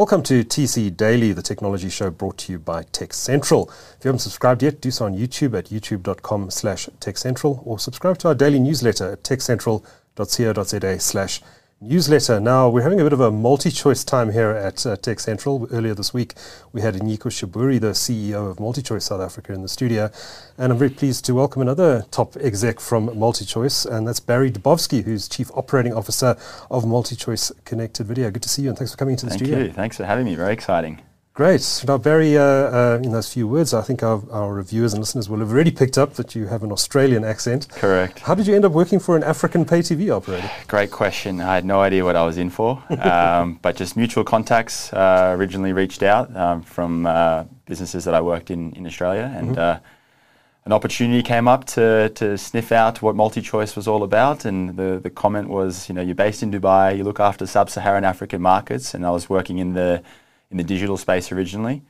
Welcome to TC Daily, the technology show brought to you by Tech Central. If you haven't subscribed yet, do so on YouTube at youtube.com slash techcentral or subscribe to our daily newsletter at techcentral.co.za slash newsletter. Now, we're having a bit of a multi-choice time here at uh, Tech Central. Earlier this week, we had Nyiko Shiburi, the CEO of MultiChoice South Africa, in the studio. And I'm very pleased to welcome another top exec from MultiChoice, and that's Barry Dubovsky, who's Chief Operating Officer of MultiChoice Connected Video. Good to see you, and thanks for coming into the Thank studio. Thank you. Thanks for having me. Very exciting. Great. Now, Barry, uh, uh, in those few words, I think our, our, reviewers and listeners will have already picked up that you have an Australian accent. Correct. How did you end up working for an African pay TV operator? Great question. I had no idea what I was in for, um, but just mutual contacts uh, originally reached out um, from uh, businesses that I worked in in Australia, and mm-hmm. an opportunity came up to, to sniff out what MultiChoice was all about. And the, the comment was, you know, you're based in Dubai, you look after sub-Saharan African markets, and I was working in the in the digital space originally.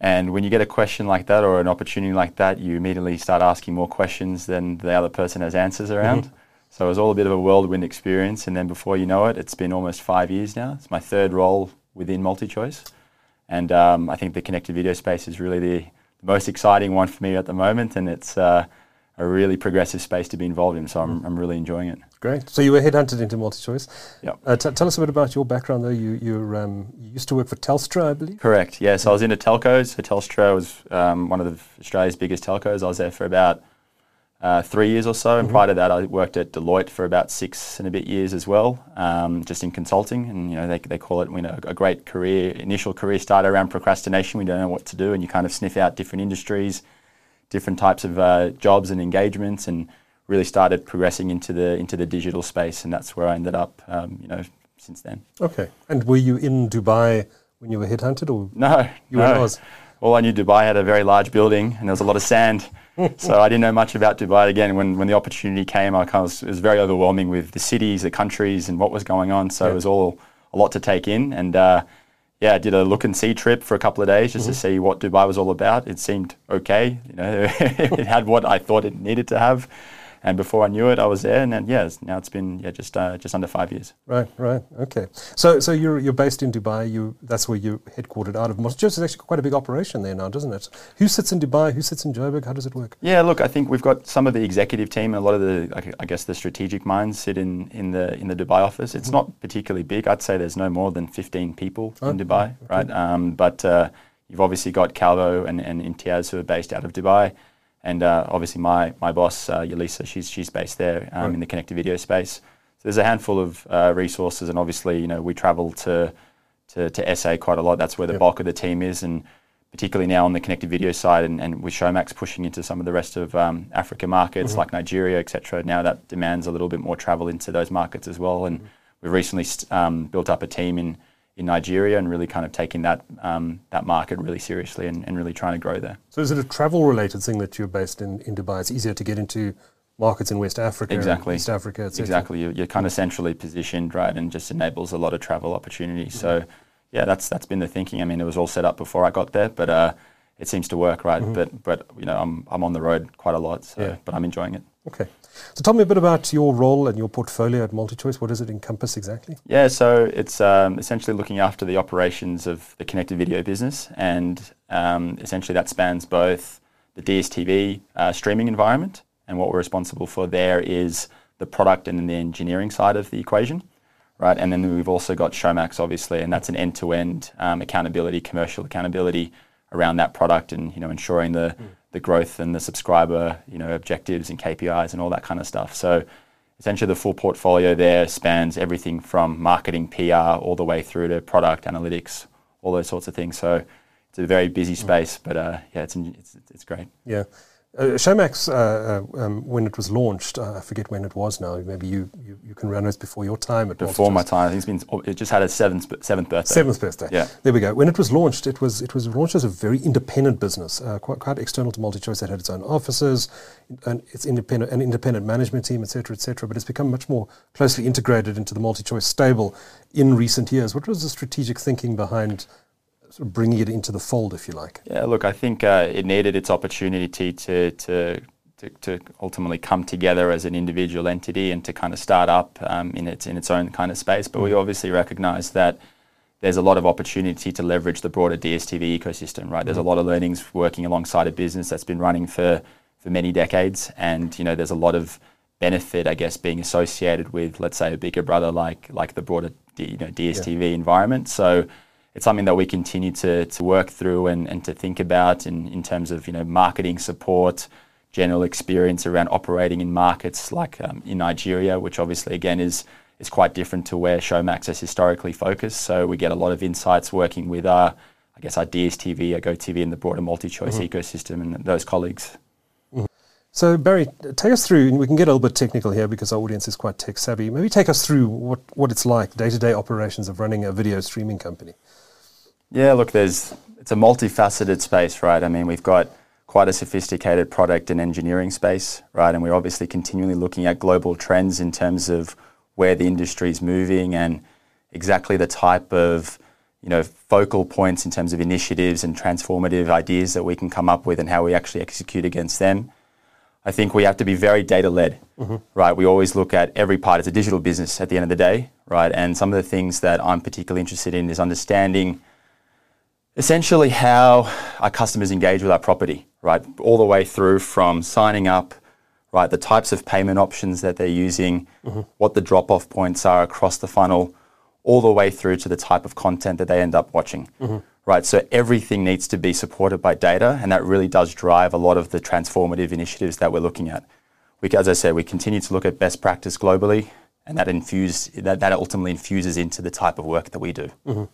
And when you get a question like that or an opportunity like that, you immediately start asking more questions than the other person has answers around. Mm-hmm. So it was all a bit of a whirlwind experience. And then before you know it, it's been almost five years now. It's my third role within MultiChoice. And um, I think the connected video space is really the, the, most exciting one for me at the moment. And it's uh, a really progressive space to be involved in. So I'm, I'm really enjoying it. Great. So you were headhunted into MultiChoice. Yeah. Uh, t- tell us a bit about your background, though. You you um, you used to work for Telstra, I believe. Correct. Yes, yeah, so I was into telcos. So Telstra was um, one of the, Australia's biggest telcos. I was there for about uh, three years or so, and mm-hmm. prior to that, I worked at Deloitte for about six and a bit years as well, um, just in consulting. And you know, they, they call it you know, a great career initial career started around procrastination. We don't know what to do, and you kind of sniff out different industries different types of uh, jobs and engagements, and really started progressing into the into the digital space, and that's where I ended up. Um, you know, since then. Okay. And were you in Dubai when you were headhunted, or no? You no. were All I knew Dubai had a very large building, and there was a lot of sand. so I didn't know much about Dubai. Again, when, when the opportunity came, I kind of it was very overwhelming with the cities, the countries, and what was going on. So yeah. it was all a lot to take in, and. Uh, yeah, I did a look and see trip for a couple of days just mm-hmm. to see what Dubai was all about. It seemed okay. You know, it had what I thought it needed to have. And before I knew it, I was there, and then yeah, now it's been yeah just uh, just under five years. Right, right, okay. So so you're you're based in Dubai. You that's where you're headquartered out of. Just is actually quite a big operation there now, doesn't it? Who sits in Dubai? Who sits in Joburg? How does it work? Yeah, look, I think we've got some of the executive team and a lot of the I guess the strategic minds sit in in the in the Dubai office. It's mm-hmm. not particularly big. I'd say there's no more than 15 people oh, in Dubai, okay. right? Um, but uh, you've obviously got Calvo and and Imtiaz who are based out of Dubai. And uh, obviously, my my boss, uh, Yolisa, she's she's based there um, right. in the connected video space. So there's a handful of uh, resources, and obviously, you know, we travel to, to, to SA quite a lot. That's where the yep. bulk of the team is, and particularly now on the connected video side, and, and with Showmax pushing into some of the rest of um, Africa markets mm-hmm. like Nigeria, etc. Now that demands a little bit more travel into those markets as well. And mm-hmm. we've recently st- um, built up a team in in Nigeria and really kind of taking that um, that market really seriously and, and, really trying to grow there. So is it a travel related thing that you're based in, in Dubai? It's easier to get into markets in West Africa, exactly, East Africa, etc. Exactly, you're, you're, kind of centrally positioned, right, and just enables a lot of travel opportunities. Mm-hmm. So yeah, that's that's been the thinking. I mean, it was all set up before I got there, but uh, it seems to work, right? Mm-hmm. But but you know, I'm I'm on the road quite a lot, so, yeah. but I'm enjoying it. Okay. So tell me a bit about your role and your portfolio at MultiChoice. What does it encompass exactly? Yeah, so it's um, essentially looking after the operations of the connected video business, and um, essentially that spans both the DSTV uh, streaming environment, and what we're responsible for there is the product and then the engineering side of the equation, right? And then we've also got Showmax, obviously, and that's an end-to-end um, accountability, commercial accountability around that product, and you know ensuring the mm the growth and the subscriber, you know, objectives and KPIs and all that kind of stuff. So essentially the full portfolio there spans everything from marketing, PR, all the way through to product analytics, all those sorts of things. So it's a very busy mm. space, but uh, yeah, it's, it's, it's great. Yeah. Uh, Showmax, uh, uh, um, when it was launched, uh, I forget when it was now. Maybe you, you, you can run us before your time. At before my time, I think it's been. It just had a seventh seventh birthday. Seventh birthday. Yeah. There we go. When it was launched, it was it was launched as a very independent business, uh, quite quite external to MultiChoice. It had its own offices, and its independent an independent management team, etc., etc. But it's become much more closely integrated into the MultiChoice stable in recent years. What was the strategic thinking behind? Sort of bringing it into the fold, if you like? Yeah, look, I think uh, it needed its opportunity to, to, to, to, ultimately come together as an individual entity and to kind of start up um, in, its, in its own kind of space. But we obviously recognise that there's a lot of opportunity to leverage the broader DSTV ecosystem, right? There's a lot of learnings working alongside a business that's been running for, for many decades. And, you know, there's a lot of benefit, I guess, being associated with, let's say, a bigger brother like, like the broader you know, DSTV yeah. environment. So it's something that we continue to, to work through and, and to think about in, in terms of, you know, marketing support, general experience around operating in markets like um, in Nigeria, which obviously, again, is – is quite different to where Showmax has historically focused. So we get a lot of insights working with our, I guess, our DSTV, our GoTV, and the broader multi-choice mm-hmm. ecosystem and those colleagues. Mm-hmm. So Barry, take us through, and we can get a little bit technical here because our audience is quite tech savvy. Maybe take us through what, what it's like, day-to-day operations of running a video streaming company. Yeah, look, there's it's a multifaceted space, right? I mean, we've got quite a sophisticated product and engineering space, right? And we're obviously continually looking at global trends in terms of where the industry is moving and exactly the type of you know focal points in terms of initiatives and transformative ideas that we can come up with and how we actually execute against them. I think we have to be very data led, mm-hmm. right? We always look at every part as a digital business at the end of the day, right? And some of the things that I'm particularly interested in is understanding essentially how our customers engage with our property, right? All the way through from signing up right? The types of payment options that they're using, mm-hmm. what the drop off points are across the funnel, all the way through to the type of content that they end up watching, mm-hmm. right? So everything needs to be supported by data, and that really does drive a lot of the transformative initiatives that we're looking at. We, as I said, we continue to look at best practice globally, and that infuse that, that ultimately infuses into the type of work that we do. Mm-hmm.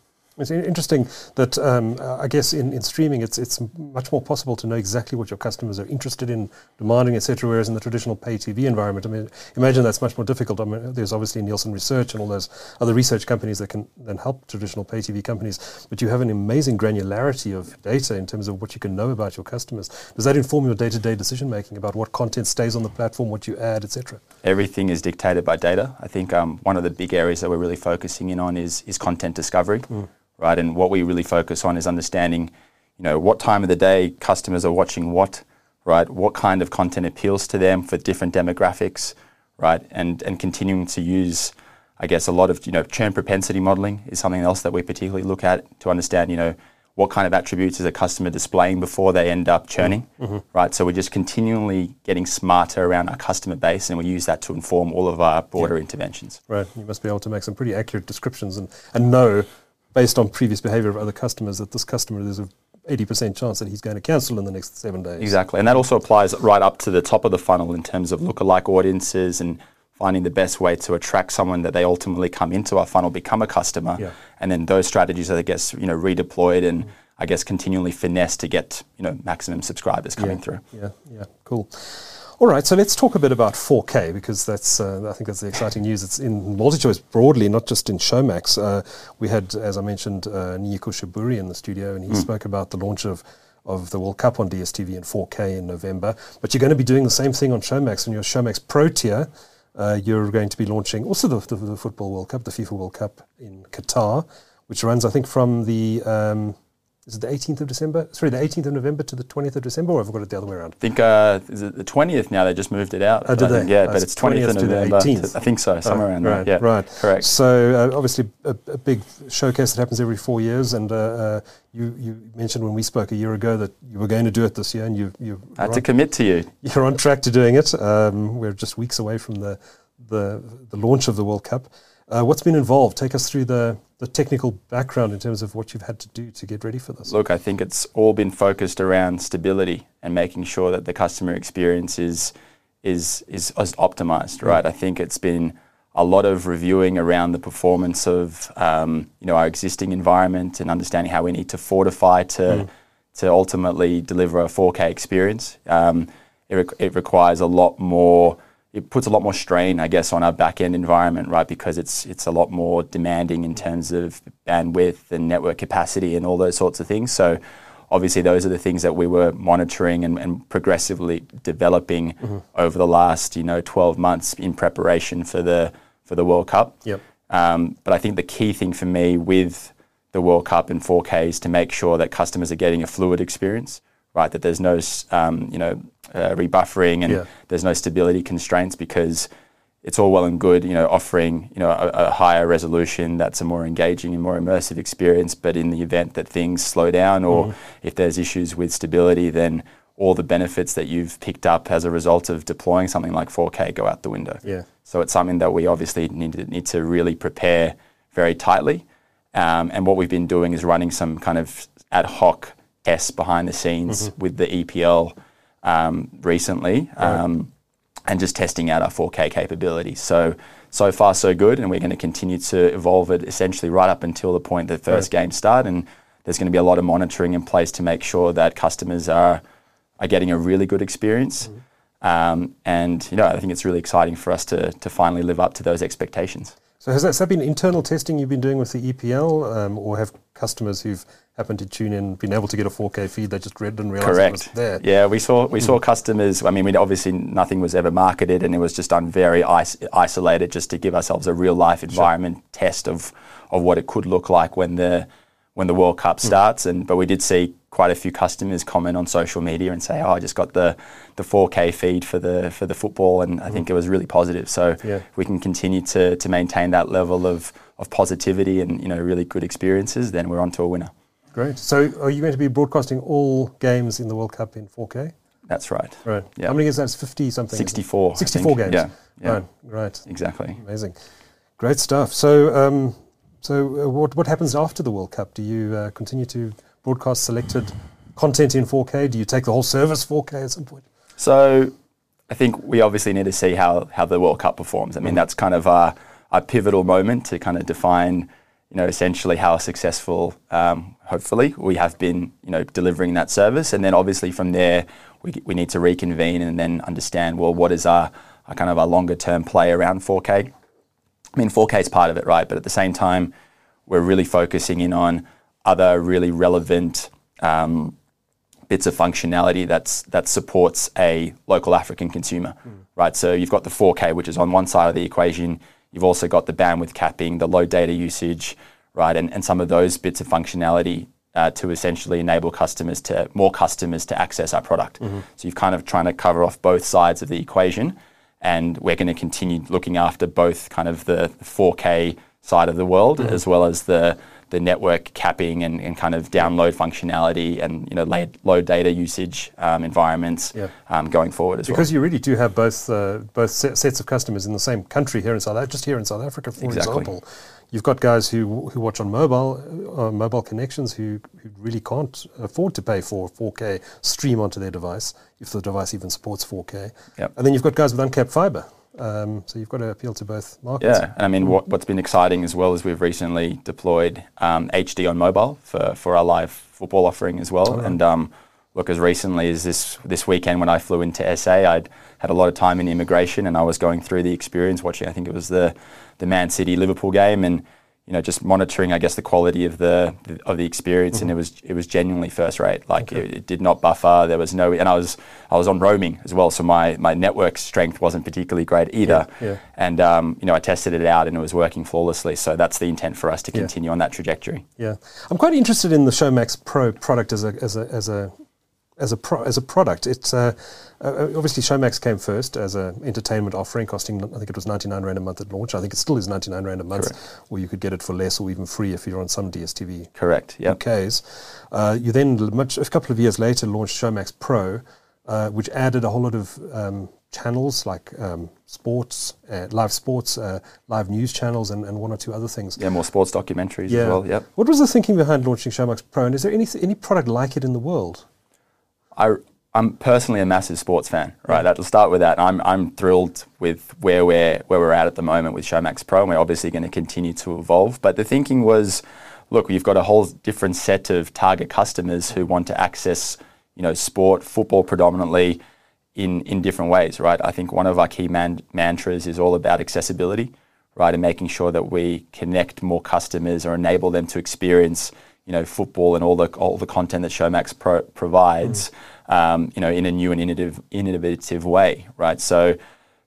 It's interesting that um, I guess in, in streaming it's it's much more possible to know exactly what your customers are interested in, demanding, etc. Whereas in the traditional pay TV environment, I mean, imagine that's much more difficult. I mean, there's obviously Nielsen Research and all those other research companies that can then help traditional pay TV companies, but you have an amazing granularity of data in terms of what you can know about your customers. Does that inform your day-to-day decision making about what content stays on the platform, what you add, etc.? Everything is dictated by data. I think um, one of the big areas that we're really focusing in on is is content discovery. Mm right? And what we really focus on is understanding, you know, what time of the day customers are watching what, right? What kind of content appeals to them for different demographics, right? And and continuing to use, I guess, a lot of you know churn propensity modeling is something else that we particularly look at to understand, you know. What kind of attributes is a customer displaying before they end up churning, mm-hmm. right? So we're just continually getting smarter around our customer base, and we use that to inform all of our broader yeah. interventions. Right. You must be able to make some pretty accurate descriptions and, and know based on previous behavior of other customers that this customer there's a 80% chance that he's going to cancel in the next seven days. Exactly. And that also applies right up to the top of the funnel in terms of lookalike audiences and finding the best way to attract someone that they ultimately come into our funnel, become a customer. Yeah. And then those strategies are, I guess, you know, redeployed and mm. I guess continually finessed to get, you know, maximum subscribers coming yeah. through. Yeah, yeah, cool. All right, so let's talk a bit about 4K because that's uh, I think that's the exciting news. It's in multi-choice broadly, not just in Showmax. Uh, we had, as I mentioned, uh, Nyiko Shiburi in the studio, and he mm. spoke about the launch of of the World Cup on DSTV in 4K in November. But you're going to be doing the same thing on Showmax on your Showmax Pro tier. Uh, you're going to be launching also the, the, the, Football World Cup, the FIFA World Cup in Qatar, which runs I think from the um, is it the 18th of December? Sorry, the 18th of November to the 20th of December, or have I got it the other way around? I think, uh, is it the 20th now? They just moved it out. Oh, did they? yeah, but it's 20th, 20th of November. To 18th. I think so, somewhere oh, around right, there. Yeah, right. Correct. So, uh, obviously, a, a, big showcase that happens every four years. And uh, uh, you, you mentioned when we spoke a year ago that you were going to do it this year, and you, you I had to commit to you. You're on track to doing it. Um, we're just weeks away from the, the, the launch of the World Cup. Uh, what's been involved? Take us through the, the technical background in terms of what you've had to do to get ready for this. Look, I think it's all been focused around stability and making sure that the customer experience is is is, is optimized. Right. Mm. I think it's been a lot of reviewing around the performance of um, you know our existing environment and understanding how we need to fortify to mm. to ultimately deliver a 4K experience. Um, it, re- it requires a lot more it puts a lot more strain, I guess, on our back end environment, right? Because it's it's a lot more demanding in terms of bandwidth and network capacity and all those sorts of things. So obviously those are the things that we were monitoring and, and progressively developing mm-hmm. over the last, you know, 12 months in preparation for the for the World Cup. Yep. Um, but I think the key thing for me with the World Cup and 4K is to make sure that customers are getting a fluid experience right? That there's no, um, you know, uh, rebuffering and yeah. there's no stability constraints because it's all well and good, you know, offering you know a, a, higher resolution that's a more engaging and more immersive experience. But in the event that things slow down or mm. if there's issues with stability, then all the benefits that you've picked up as a result of deploying something like 4K go out the window. Yeah. So it's something that we obviously need to, need to really prepare very tightly. Um, and what we've been doing is running some kind of ad hoc tests behind the scenes mm-hmm. with the EPL um, recently. Right. Um, and just testing out our 4K capabilities. So, so far so good, and we're going to continue to evolve it essentially right up until the point that first right. games start. And there's going to be a lot of monitoring in place to make sure that customers are are getting a really good experience. Mm-hmm. Um, and you know, I think it's really exciting for us to to finally live up to those expectations. So has that, has that been internal testing you've been doing with the EPL, um, or have customers who've happened to tune in been able to get a 4K feed? They just read and realized Correct. it was there. Yeah, we saw we mm. saw customers. I mean, we obviously nothing was ever marketed, and it was just done very is- isolated, just to give ourselves a real life environment sure. test of of what it could look like when the when the World Cup mm. starts. And but we did see quite a few customers comment on social media and say, "Oh, I just got the the 4K feed for the for the football," and I think mm-hmm. it was really positive. So yeah. we can continue to to maintain that level of of positivity and you know really good experiences, then we're on to a winner. Great. So are you going to be broadcasting all games in the World Cup in 4K? That's right. Right. Yep. How many is that? It's 50 something. 64. 64 games. Yeah. yeah. Right. Right. Exactly. Amazing. Great stuff. So, um, so uh, what what happens after the World Cup? Do you uh, continue to broadcast selected content in 4K? Do you take the whole service 4K at some point? So I think we obviously need to see how, how the World Cup performs. I mean, mm that's kind of a, a, pivotal moment to kind of define, you know, essentially how successful, um, hopefully, we have been, you know, delivering that service. And then obviously from there, we, we need to reconvene and then understand, well, what is our, our kind of a longer term play around 4K? I mean, 4K is part of it, right? But at the same time, we're really focusing in on other really relevant um, bits of functionality that's that supports a local African consumer, mm. right? So you've got the 4K, which is on one side of the equation. You've also got the bandwidth capping, the low data usage, right, and, and some of those bits of functionality uh, to essentially enable customers to more customers to access our product. Mm-hmm. So you've kind of trying to cover off both sides of the equation, and we're going to continue looking after both kind of the 4K side of the world mm-hmm. as well as the the network capping and, and kind of download functionality and you know low, low data usage um, environments yeah. um, going forward as because well. Because you really do have both uh, both sets of customers in the same country here in South Africa, just here in South Africa, for exactly. example. You've got guys who who watch on mobile uh, mobile connections who, who really can't afford to pay for 4K stream onto their device if the device even supports 4K. Yep. And then you've got guys with uncapped fiber um, so you've got to appeal to both markets. Yeah, and I mean, what, has been exciting as well is we've recently deployed um, HD on mobile for, for our live football offering as well. Right. And um, look, as recently as this this weekend when I flew into SA, I'd had a lot of time in immigration, and I was going through the experience watching. I think it was the the Man City Liverpool game, and you know, just monitoring, I guess, the quality of the, of the experience, mm-hmm. and it was it was genuinely first rate. Like okay. it, it, did not buffer. There was no, and I was I was on roaming as well, so my, my network strength wasn't particularly great either. Yeah, yeah. And um, you know, I tested it out, and it was working flawlessly. So that's the intent for us to continue yeah. on that trajectory. Yeah, I'm quite interested in the Showmax Pro product as a as a as a as a pro, as a product. It's uh, uh, obviously Showmax came first as an entertainment offering, costing I think it was 99 rand a month at launch. I think it still is 99 rand a month, Correct. or you could get it for less or even free if you're on some DSTV. Correct. Yeah. UKs. Uh, you then much a couple of years later launched Showmax Pro, uh, which added a whole lot of um, channels like um, sports, uh, live sports, uh, live news channels, and, and, one or two other things. Yeah, more sports documentaries yeah. as well. Yep. What was the thinking behind launching Showmax Pro, and is there any any product like it in the world? I, I'm personally a massive sports fan, right? That'll start with that. I'm, I'm thrilled with where we're where we're at at the moment with Showmax Pro, and we're obviously going to continue to evolve. But the thinking was, look, we've got a whole different set of target customers who want to access, you know, sport, football predominantly, in in different ways, right? I think one of our key man- mantras is all about accessibility, right, and making sure that we connect more customers or enable them to experience you know, football and all the all the content that Showmax pro- provides, mm. um, you know, in a new and innovative innovative way, right? So,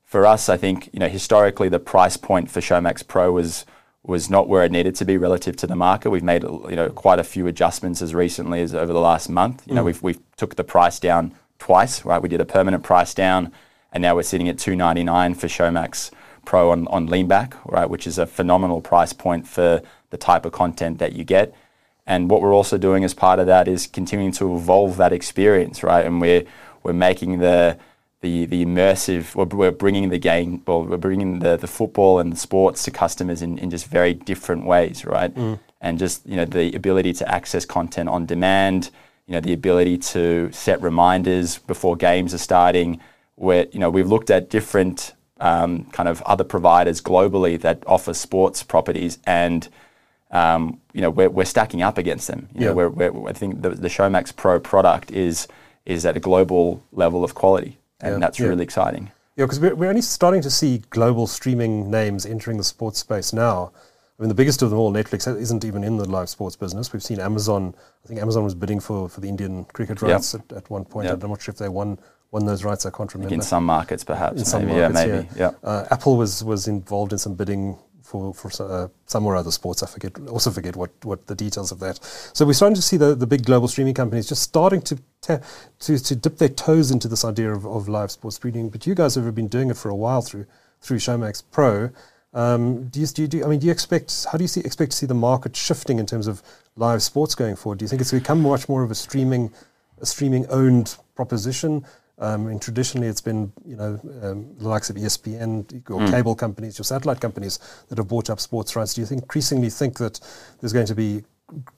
for us, I think you know historically the price point for Showmax Pro was was not where it needed to be relative to the market. We've made you know quite a few adjustments as recently as over the last month. You know, mm. we've we've took the price down twice, right? We did a permanent price down, and now we're sitting at two ninety nine for Showmax Pro on, on leanback, right, which is a phenomenal price point for the type of content that you get. And what we're also doing as part of that is continuing to evolve that experience, right? And we're we're making the the the immersive. We're, we're bringing the game, well, we're bringing the, the football and the sports to customers in, in just very different ways, right? Mm. And just you know the ability to access content on demand, you know the ability to set reminders before games are starting. Where you know we've looked at different um, kind of other providers globally that offer sports properties and. Um, you know, we're, we're stacking up against them. You yeah. know, we're, we're, I think the, the Showmax Pro product is is at a global level of quality and yeah. that's yeah. really exciting. Yeah, because we're, we're only starting to see global streaming names entering the sports space now. I mean, the biggest of them all, Netflix, isn't even in the live sports business. We've seen Amazon. I think Amazon was bidding for, for the Indian cricket rights yep. at, at one point. Yep. I'm not sure if they won won those rights. I can't remember. In some markets, perhaps. In some markets, yeah, maybe. Yeah. yeah. Uh, Apple was was involved in some bidding for for uh, some or other sports. I forget. Also forget what, what the details of that. So we're starting to see the, the big global streaming companies just starting to to to dip their toes into this idea of, of live sports streaming. But you guys have been doing it for a while through through Showmax Pro. Um, do you, do you, do, I mean, do you expect, how do you see, expect to see the market shifting in terms of live sports going forward? Do you think it's become much more of a streaming, a streaming owned proposition? Um, and traditionally, it's been you know um, the likes of ESPN or mm. cable companies, your satellite companies that have bought up sports rights. Do you think increasingly think that there's going to be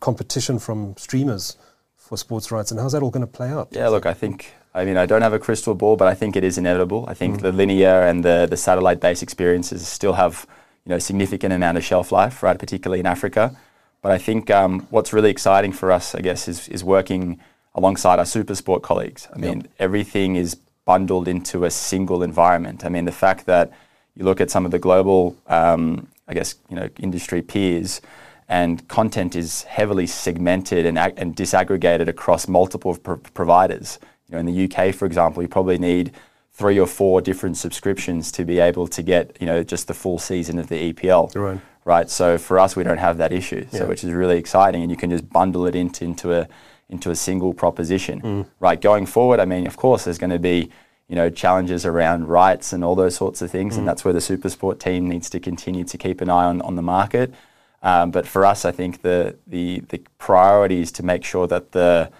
competition from streamers for sports rights, and how's that all going to play out? Yeah, look, I think I mean I don't have a crystal ball, but I think it is inevitable. I think mm. the linear and the the satellite-based experiences still have you know significant amount of shelf life, right? Particularly in Africa. But I think um, what's really exciting for us, I guess, is is working alongside our SuperSport colleagues. I mean, yep. everything is bundled into a single environment. I mean, the fact that you look at some of the global, um, I guess, you know, industry peers, and content is heavily segmented and, and disaggregated across multiple providers. You know, in the UK, for example, you probably need three or four different subscriptions to be able to get, you know, just the full season of the EPL. Right. Right. So for us, we don't have that issue. So which is really exciting, and you can just bundle it into into a into a single proposition. Mm. Right, going forward, I mean, of course, there's going to be you know challenges around rights and all those sorts of things, mm. and that's where the SuperSport team needs to continue to keep an eye on on the market. Um, but for us, I think the the the priority is to make sure that the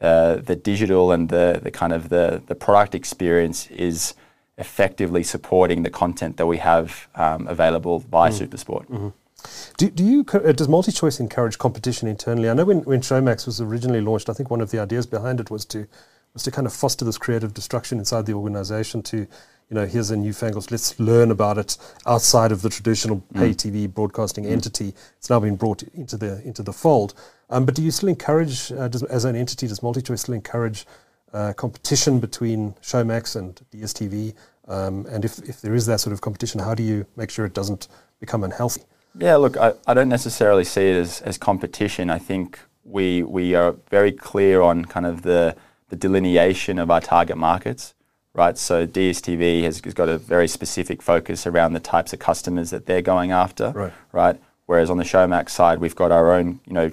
uh, the digital and the the kind of the the product experience is effectively supporting the content that we have um, available by mm. SuperSport. Mm-hmm. Do, do you uh, does MultiChoice encourage competition internally? I know when, when Showmax was originally launched, I think one of the ideas behind it was to was to kind of foster this creative destruction inside the organization. To you know, here's a newfangled. Let's learn about it outside of the traditional mm. pay TV broadcasting mm. entity. It's now been brought into the into the fold. Um, but do you still encourage, uh, does, as an entity, does MultiChoice still encourage uh, competition between Showmax and DSTV? Um, and if, if there is that sort of competition, how do you make sure it doesn't become unhealthy? Yeah, look, I, I don't necessarily see it as, as competition. I think we we are very clear on kind of the, the delineation of our target markets, right? So DSTV has, has got a very specific focus around the types of customers that they're going after, right? right? Whereas on the Showmax side, we've got our own, you know,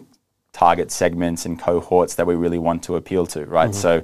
target segments and cohorts that we really want to appeal to, right? Mm-hmm. So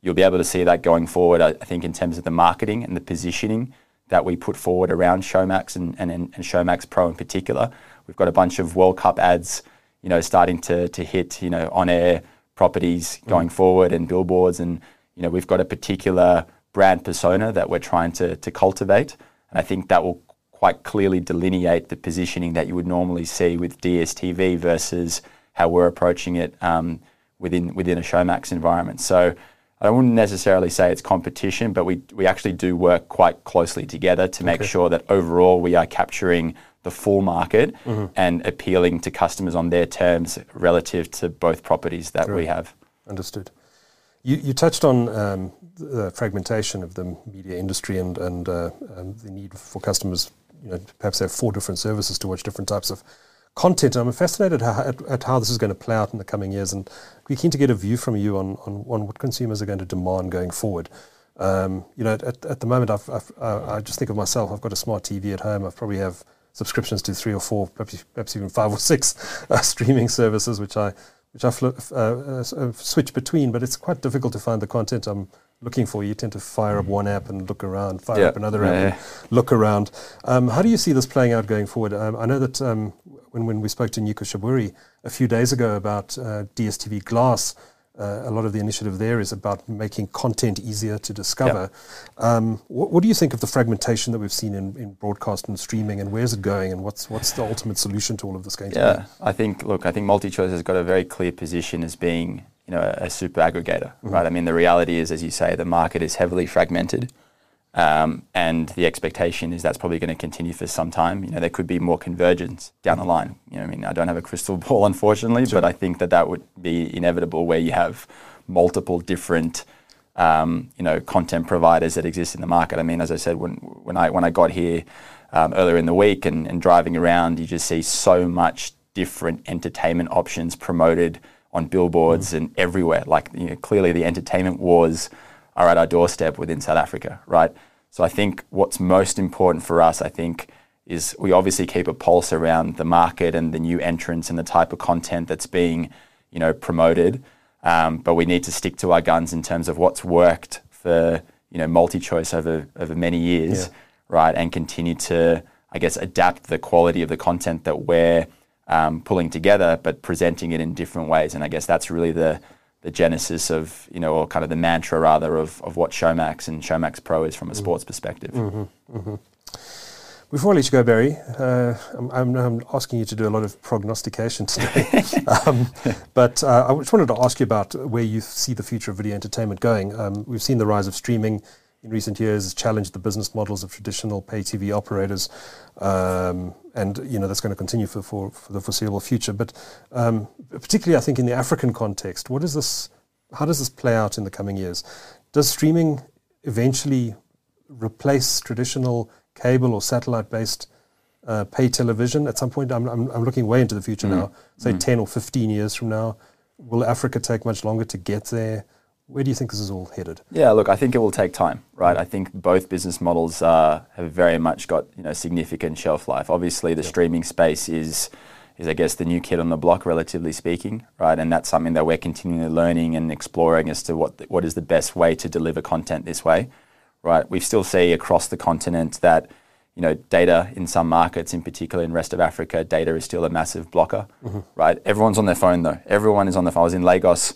you'll be able to see that going forward. I, I think in terms of the marketing and the positioning that we put forward around Showmax and, and, and Showmax Pro in particular. We've got a bunch of World Cup ads, you know, starting to, to hit, you know, on air properties mm. going mm. forward and billboards. And, you know, we've got a particular brand persona that we're trying to, to cultivate. And I think that will quite clearly delineate the positioning that you would normally see with DSTV versus how we're approaching it um, within, within a Showmax environment. So, I wouldn't necessarily say it's competition, but we, we actually do work quite closely together to make okay. sure that overall we are capturing the full market mm-hmm. and appealing to customers on their terms relative to both properties that we have. Understood. You, you touched on um, the fragmentation of the media industry and, and uh, um, the need for customers, you know, perhaps have four different services to watch different types of content. I'm fascinated how, at, at, how this is going to play out in the coming years, and we're keen to get a view from you on, on, on what consumers are going to demand going forward. Um, you know, at, at the moment, I've, I've, i just think of myself. I've got a smart TV at home. I probably have subscriptions to three or four, perhaps, perhaps even five or six uh, streaming services, which I which I fl- uh, uh, uh, switch between, but it's quite difficult to find the content I'm looking for. You tend to fire up one app and look around, fire up another app yeah. and look around. Um, how do you see this playing out going forward? Um, I know that um, when, when we spoke to Nyiko Shiburi a few days ago about uh, DSTV Glass, uh, a lot of the initiative there is about making content easier to discover. Um, what, what do you think of the fragmentation that we've seen in, in broadcast and streaming, and where's it going, and what's what's the ultimate solution to all of this going to be? Yeah, I think. Look, I think MultiChoice has got a very clear position as being, you know, a, a super aggregator, right? I mean, the reality is, as you say, the market is heavily fragmented, um, and the expectation is that's probably going to continue for some time. You know, there could be more convergence down the line. You know, I mean, I don't have a crystal ball, unfortunately, but I think that that would be inevitable where you have multiple different. Um, you know, content providers that exist in the market. I mean, as I said, when when I when I got here um, earlier in the week and, and driving around, you just see so much different entertainment options promoted on billboards and everywhere. Like you know, clearly, the entertainment wars are at our doorstep within South Africa, right? So I think what's most important for us, I think, is we obviously keep a pulse around the market and the new entrants and the type of content that's being, you know, promoted. Um, but we need to stick to our guns in terms of what's worked for you know multi-choice over over many years, Yeah. right? And continue to, I guess, adapt the quality of the content that we're um, pulling together, but presenting it in different ways. And I guess that's really the the genesis of you know, or kind of the mantra rather of of what Showmax and Showmax Pro is from a sports perspective. Before I let you go, Barry, uh, I'm, I'm, I'm asking you to do a lot of prognostication today. um, but uh, I just wanted to ask you about where you see the future of video entertainment going. Um, we've seen the rise of streaming in recent years has challenged the business models of traditional pay TV operators, um, and you know that's going to continue for, for, for the foreseeable future. But um, particularly, I think in the African context, what is this? How does this play out in the coming years? Does streaming eventually replace traditional cable or satellite-based uh, pay television at some point? I'm, I'm, I'm looking way into the future now. Say 10 or 15 years from now, will Africa take much longer to get there? Where do you think this is all headed? Yeah, look, I think it will take time, right? I think both business models uh, have very much got you know significant shelf life. Obviously, the streaming space is is I guess the new kid on the block, relatively speaking, right? And that's something that we're continually learning and exploring as to what the, what is the best way to deliver content this way, right? We still see across the continent that you know data in some markets, in particular in rest of Africa, data is still a massive blocker, right? Everyone's on their phone though. Everyone is on their phone. I was in Lagos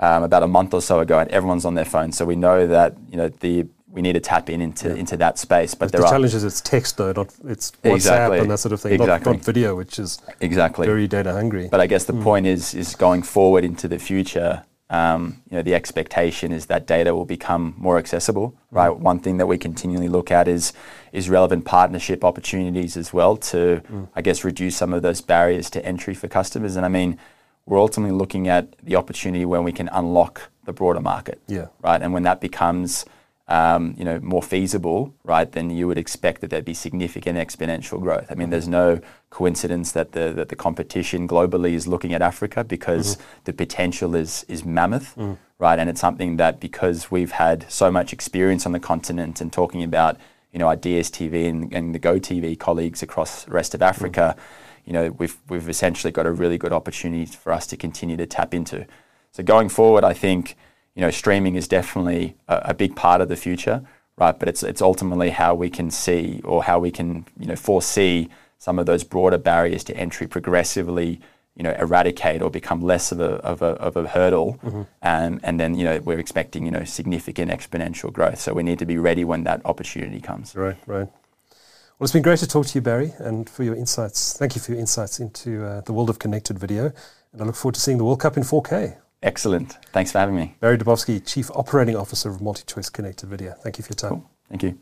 um, about a month or so ago, and everyone's on their phone. So we know that you know the we need to tap in into into that space. But The there are challenge is it's text though, not it's WhatsApp Exactly. and that sort of thing, not, Exactly. not video, which is exactly. very data hungry. But I guess the point is is going forward into the future. Um, you know, the expectation is that data will become more accessible, right? One thing that we continually look at is is relevant partnership opportunities as well to, I guess, reduce some of those barriers to entry for customers. And I mean, we're ultimately looking at the opportunity when we can unlock the broader market, Yeah. right? And when that becomes um, you know, more feasible, right, then you would expect that there'd be significant exponential growth. I mean, there's no coincidence that the that the competition globally is looking at Africa because mm-hmm. the potential is is mammoth, mm. right? And it's something that because we've had so much experience on the continent and talking about you know our DSTV and, and the GoTV colleagues across the rest of mm. Africa, you know, we've we've essentially got a really good opportunity for us to continue to tap into. So going forward, I think you know streaming is definitely a, a big part of the future, right? But it's it's ultimately how we can see or how we can you know foresee some of those broader barriers to entry progressively you know eradicate or become less of a of a, of a hurdle, mm-hmm. and and then you know we're expecting you know significant exponential growth. So we need to be ready when that opportunity comes. Right, right. Well, it's been great to talk to you, Barry, and for your insights. Thank you for your insights into uh, the world of connected video. And I look forward to seeing the World Cup in 4K. Excellent. Thanks for having me. Barry Dubovsky, Chief Operating Officer of MultiChoice Connected Video. Thank you for your time. Thank you.